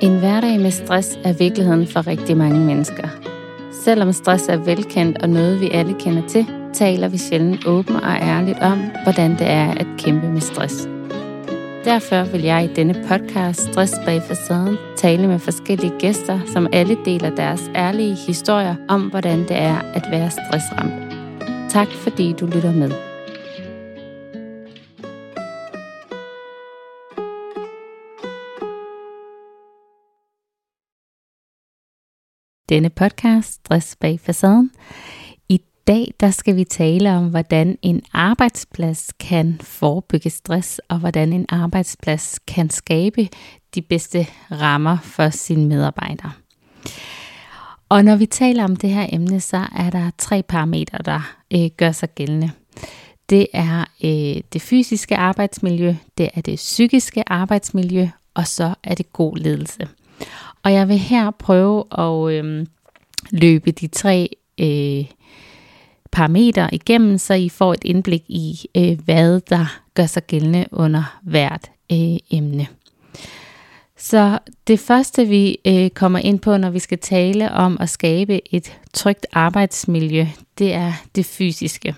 En hverdag med stress er virkeligheden for rigtig mange mennesker. Selvom stress er velkendt og noget, vi alle kender til, taler vi sjældent åbent og ærligt om, hvordan det er at kæmpe med stress. Derfor vil jeg i denne podcast Stress bag facaden tale med forskellige gæster, som alle deler deres ærlige historier om, hvordan det er at være stressramt. Tak fordi du lytter med. Denne podcast, Stress bag facaden. I dag der skal vi tale om, hvordan en arbejdsplads kan forebygge stress, og hvordan en arbejdsplads kan skabe de bedste rammer for sine medarbejdere. Og når vi taler om det her emne, så er der tre parametre, der øh, gør sig gældende. Det er øh, det fysiske arbejdsmiljø, det er det psykiske arbejdsmiljø, og så er det god ledelse. Og jeg vil her prøve at øh, løbe de tre øh, parametre igennem, så I får et indblik i, øh, hvad der gør sig gældende under hvert øh, emne. Så det første, vi øh, kommer ind på, når vi skal tale om at skabe et trygt arbejdsmiljø, det er det fysiske.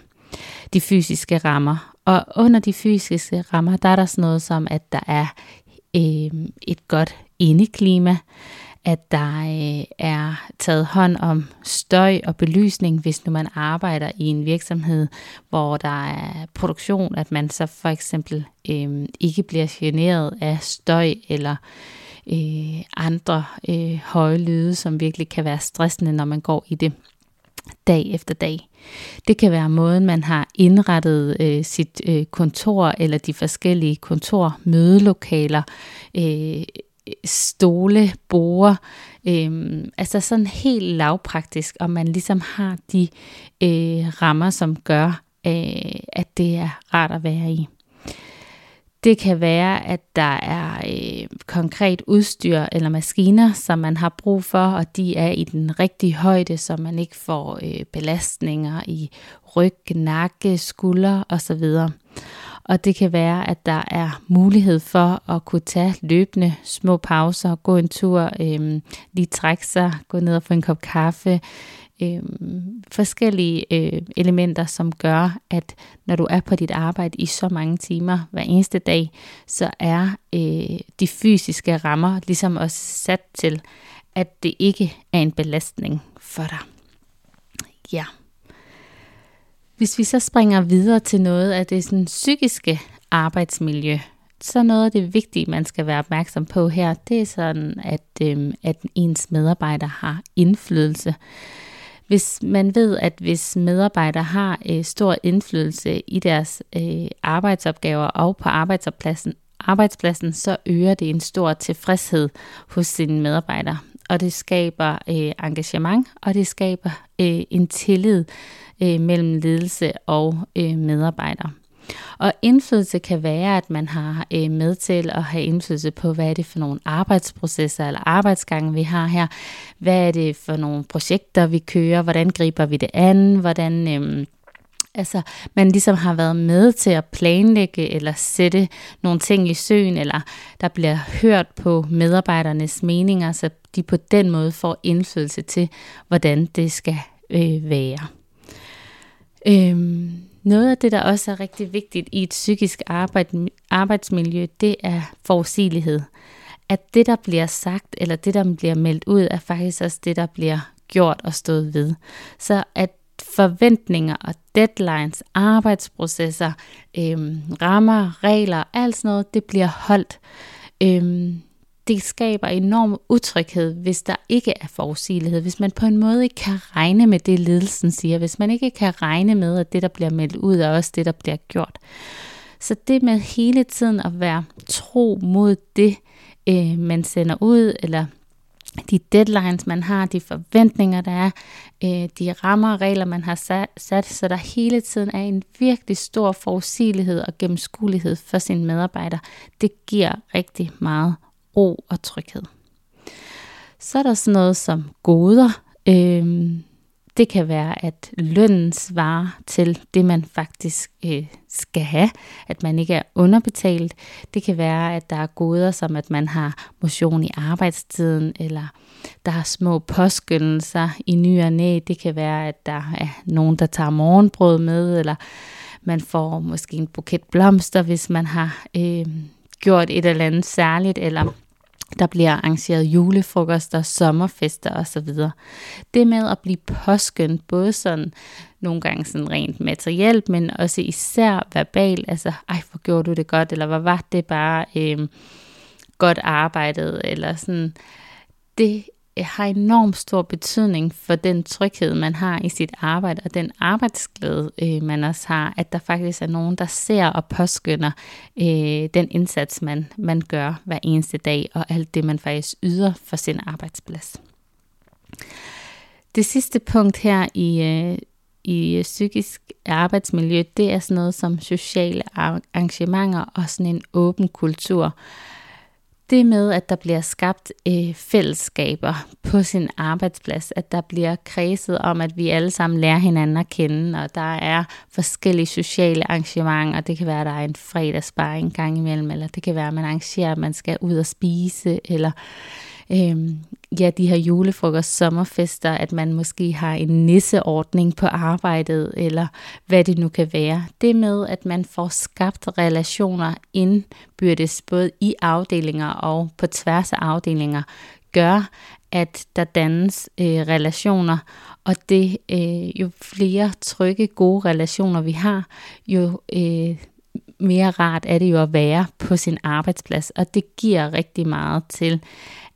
De fysiske rammer. Og under de fysiske rammer, der er der sådan noget som, at der er øh, et godt indeklima, at der øh, er taget hånd om støj og belysning, hvis nu man arbejder i en virksomhed, hvor der er produktion, at man så for eksempel øh, ikke bliver generet af støj eller øh, andre øh, høje lyde, som virkelig kan være stressende, når man går i det dag efter dag. Det kan være måden, man har indrettet øh, sit øh, kontor eller de forskellige kontormødelokaler, øh, stole, borer, øhm, altså sådan helt lavpraktisk, og man ligesom har de øh, rammer, som gør, øh, at det er rart at være i. Det kan være, at der er øh, konkret udstyr eller maskiner, som man har brug for, og de er i den rigtige højde, så man ikke får øh, belastninger i ryg, nakke, skulder osv. Og det kan være, at der er mulighed for at kunne tage løbende små pauser, gå en tur, øh, lige trække sig, gå ned og få en kop kaffe, øh, forskellige øh, elementer, som gør, at når du er på dit arbejde i så mange timer hver eneste dag, så er øh, de fysiske rammer ligesom også sat til, at det ikke er en belastning for dig. Ja. Hvis vi så springer videre til noget af det sådan, psykiske arbejdsmiljø, så noget af det vigtige, man skal være opmærksom på her, det er sådan, at, øh, at ens medarbejder har indflydelse. Hvis man ved, at hvis medarbejdere har øh, stor indflydelse i deres øh, arbejdsopgaver og på arbejdspladsen, arbejdspladsen, så øger det en stor tilfredshed hos sine medarbejdere. Og det skaber øh, engagement, og det skaber øh, en tillid øh, mellem ledelse og øh, medarbejdere. Og indflydelse kan være, at man har øh, med til at have indflydelse på, hvad er det for nogle arbejdsprocesser eller arbejdsgange, vi har her. Hvad er det for nogle projekter, vi kører? Hvordan griber vi det an? Hvordan... Øh, Altså, man ligesom har været med til at planlægge eller sætte nogle ting i søen, eller der bliver hørt på medarbejdernes meninger, så de på den måde får indflydelse til, hvordan det skal øh, være. Øhm, noget af det, der også er rigtig vigtigt i et psykisk arbejde, arbejdsmiljø, det er forudsigelighed. At det, der bliver sagt, eller det, der bliver meldt ud, er faktisk også det, der bliver gjort og stået ved. Så at forventninger og deadlines, arbejdsprocesser, øhm, rammer, regler, alt sådan noget, det bliver holdt. Øhm, det skaber enorm utryghed, hvis der ikke er forudsigelighed, hvis man på en måde ikke kan regne med det, ledelsen siger, hvis man ikke kan regne med, at det, der bliver meldt ud, er også det, der bliver gjort. Så det med hele tiden at være tro mod det, øh, man sender ud, eller de deadlines, man har, de forventninger, der er, øh, de rammer og regler, man har sat, så der hele tiden er en virkelig stor forudsigelighed og gennemskuelighed for sine medarbejdere. Det giver rigtig meget ro og tryghed. Så er der sådan noget som goder. Øhm, det kan være, at lønnen svarer til det, man faktisk øh, skal have, at man ikke er underbetalt. Det kan være, at der er goder som, at man har motion i arbejdstiden, eller der er små påskyndelser i ny og næ. Det kan være, at der er nogen, der tager morgenbrød med, eller man får måske en buket blomster, hvis man har øh, gjort et eller andet særligt, eller der bliver arrangeret julefrokoster, sommerfester osv. Det med at blive påskyndt, både sådan nogle gange sådan rent materielt, men også især verbalt, altså, ej, hvor gjorde du det godt, eller hvor var det bare øh, godt arbejdet, eller sådan, det har enormt stor betydning for den tryghed, man har i sit arbejde, og den arbejdsglæde, øh, man også har, at der faktisk er nogen, der ser og påskynder øh, den indsats, man, man gør hver eneste dag, og alt det, man faktisk yder for sin arbejdsplads. Det sidste punkt her i, øh, i psykisk arbejdsmiljø, det er sådan noget som sociale arrangementer og sådan en åben kultur det med, at der bliver skabt øh, fællesskaber på sin arbejdsplads, at der bliver kredset om, at vi alle sammen lærer hinanden at kende, og der er forskellige sociale arrangementer. Det kan være, at der er en fredagsbar en gang imellem, eller det kan være, at man arrangerer, at man skal ud og spise, eller øh, ja, de her julefrokost, sommerfester, at man måske har en nisseordning på arbejdet, eller hvad det nu kan være. Det med, at man får skabt relationer indbyrdes, både i afdelinger og på tværs af afdelinger, gør, at der dannes øh, relationer, og det øh, jo flere trygge, gode relationer vi har, jo øh, mere rart er det jo at være på sin arbejdsplads, og det giver rigtig meget til,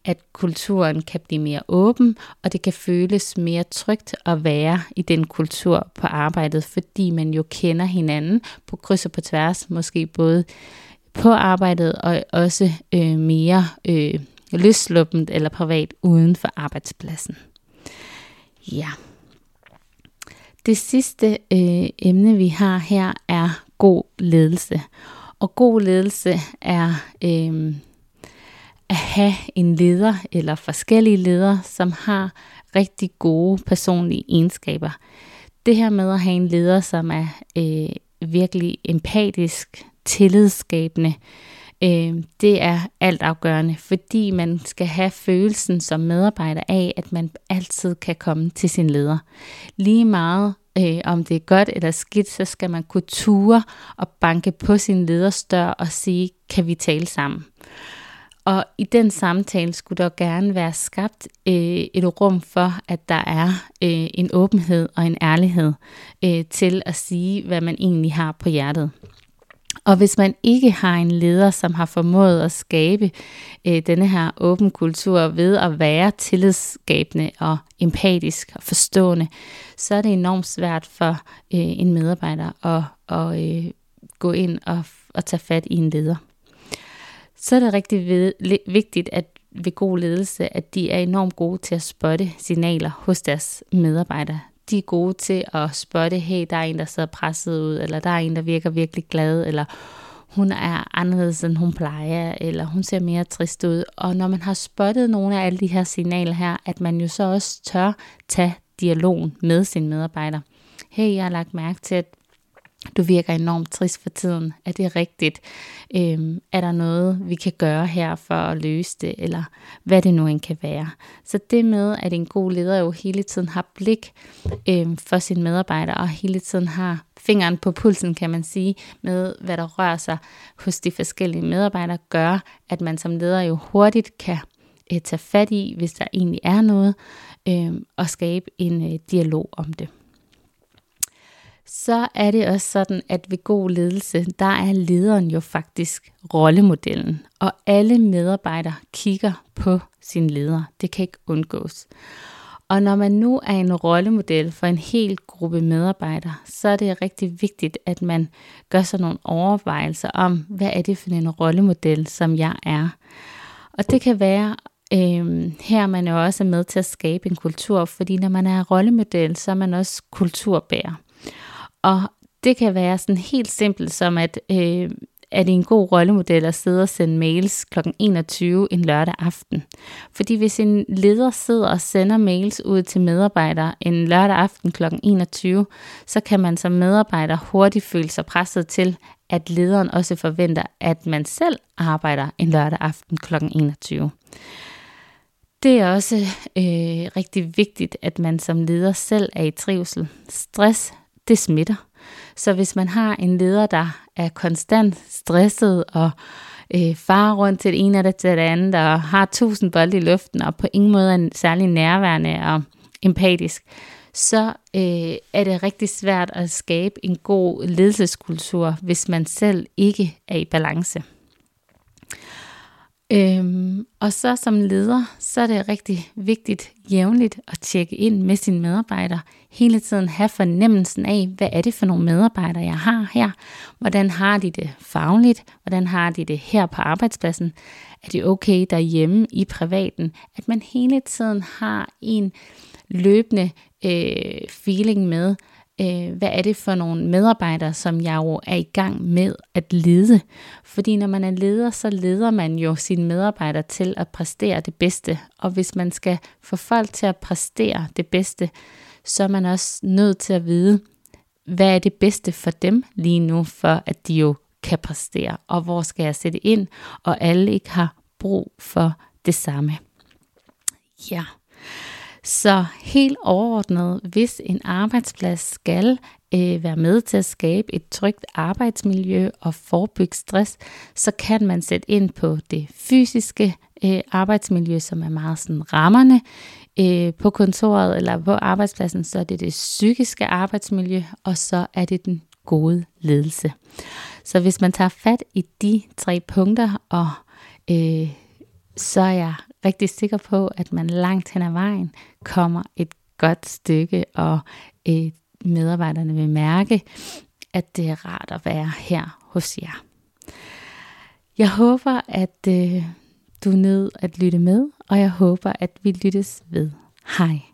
at kulturen kan blive mere åben, og det kan føles mere trygt at være i den kultur på arbejdet, fordi man jo kender hinanden på kryds og på tværs, måske både på arbejdet og også øh, mere øh, løsluppent eller privat uden for arbejdspladsen. Ja. Det sidste øh, emne, vi har her, er god ledelse. Og god ledelse er øh, at have en leder eller forskellige ledere, som har rigtig gode personlige egenskaber. Det her med at have en leder, som er øh, virkelig empatisk, tillidsskabende, øh, det er altafgørende, fordi man skal have følelsen som medarbejder af, at man altid kan komme til sin leder. Lige meget øh, om det er godt eller skidt, så skal man kunne ture og banke på sin leders dør og sige, kan vi tale sammen? Og i den samtale skulle der gerne være skabt øh, et rum for, at der er øh, en åbenhed og en ærlighed øh, til at sige, hvad man egentlig har på hjertet. Og hvis man ikke har en leder, som har formået at skabe øh, denne her åben kultur ved at være tillidsskabende og empatisk og forstående, så er det enormt svært for øh, en medarbejder at, at øh, gå ind og, og tage fat i en leder så er det rigtig ved, vigtigt, at ved god ledelse, at de er enormt gode til at spotte signaler hos deres medarbejdere. De er gode til at spotte, hey, der er en, der sidder presset ud, eller der er en, der virker virkelig glad, eller hun er anderledes, end hun plejer, eller hun ser mere trist ud. Og når man har spottet nogle af alle de her signaler her, at man jo så også tør tage dialogen med sin medarbejder. Hey, jeg har lagt mærke til, at du virker enormt trist for tiden. Er det rigtigt? Øhm, er der noget, vi kan gøre her for at løse det? Eller hvad det nu end kan være. Så det med, at en god leder jo hele tiden har blik øhm, for sin medarbejder, og hele tiden har fingeren på pulsen, kan man sige, med hvad der rører sig hos de forskellige medarbejdere, gør, at man som leder jo hurtigt kan øh, tage fat i, hvis der egentlig er noget, øh, og skabe en øh, dialog om det så er det også sådan, at ved god ledelse, der er lederen jo faktisk rollemodellen, og alle medarbejdere kigger på sin leder. Det kan ikke undgås. Og når man nu er en rollemodel for en hel gruppe medarbejdere, så er det rigtig vigtigt, at man gør sig nogle overvejelser om, hvad er det for en rollemodel, som jeg er. Og det kan være, øh, her man jo også er med til at skabe en kultur, fordi når man er rollemodel, så er man også kulturbærer. Og det kan være sådan helt simpelt som, at, øh, er det en god rollemodel at sidde og sende mails kl. 21 en lørdag aften. Fordi hvis en leder sidder og sender mails ud til medarbejdere en lørdag aften kl. 21, så kan man som medarbejder hurtigt føle sig presset til, at lederen også forventer, at man selv arbejder en lørdag aften kl. 21. Det er også øh, rigtig vigtigt, at man som leder selv er i trivsel. Stress, det smitter. Så hvis man har en leder, der er konstant stresset og øh, farer rundt til det ene eller til det andet, og har tusind bolde i luften, og på ingen måde er særlig nærværende og empatisk, så øh, er det rigtig svært at skabe en god ledelseskultur, hvis man selv ikke er i balance. Øhm, og så som leder, så er det rigtig vigtigt jævnligt at tjekke ind med sine medarbejdere. Hele tiden have fornemmelsen af, hvad er det for nogle medarbejdere, jeg har her? Hvordan har de det fagligt? Hvordan har de det her på arbejdspladsen? Er det okay derhjemme i privaten? At man hele tiden har en løbende øh, feeling med, øh, hvad er det for nogle medarbejdere, som jeg jo er i gang med at lede. Fordi når man er leder, så leder man jo sine medarbejdere til at præstere det bedste. Og hvis man skal få folk til at præstere det bedste, så er man også nødt til at vide, hvad er det bedste for dem lige nu, for at de jo kan præstere, og hvor skal jeg sætte ind, og alle ikke har brug for det samme. Ja. Så helt overordnet, hvis en arbejdsplads skal øh, være med til at skabe et trygt arbejdsmiljø og forebygge stress, så kan man sætte ind på det fysiske øh, arbejdsmiljø, som er meget sådan rammerne øh, på kontoret eller på arbejdspladsen, så er det det psykiske arbejdsmiljø, og så er det den gode ledelse. Så hvis man tager fat i de tre punkter, og øh, så er jeg rigtig sikker på, at man langt hen ad vejen kommer et godt stykke, og øh, medarbejderne vil mærke, at det er rart at være her hos jer. Jeg håber, at øh, du nød at lytte med, og jeg håber, at vi lyttes ved. Hej.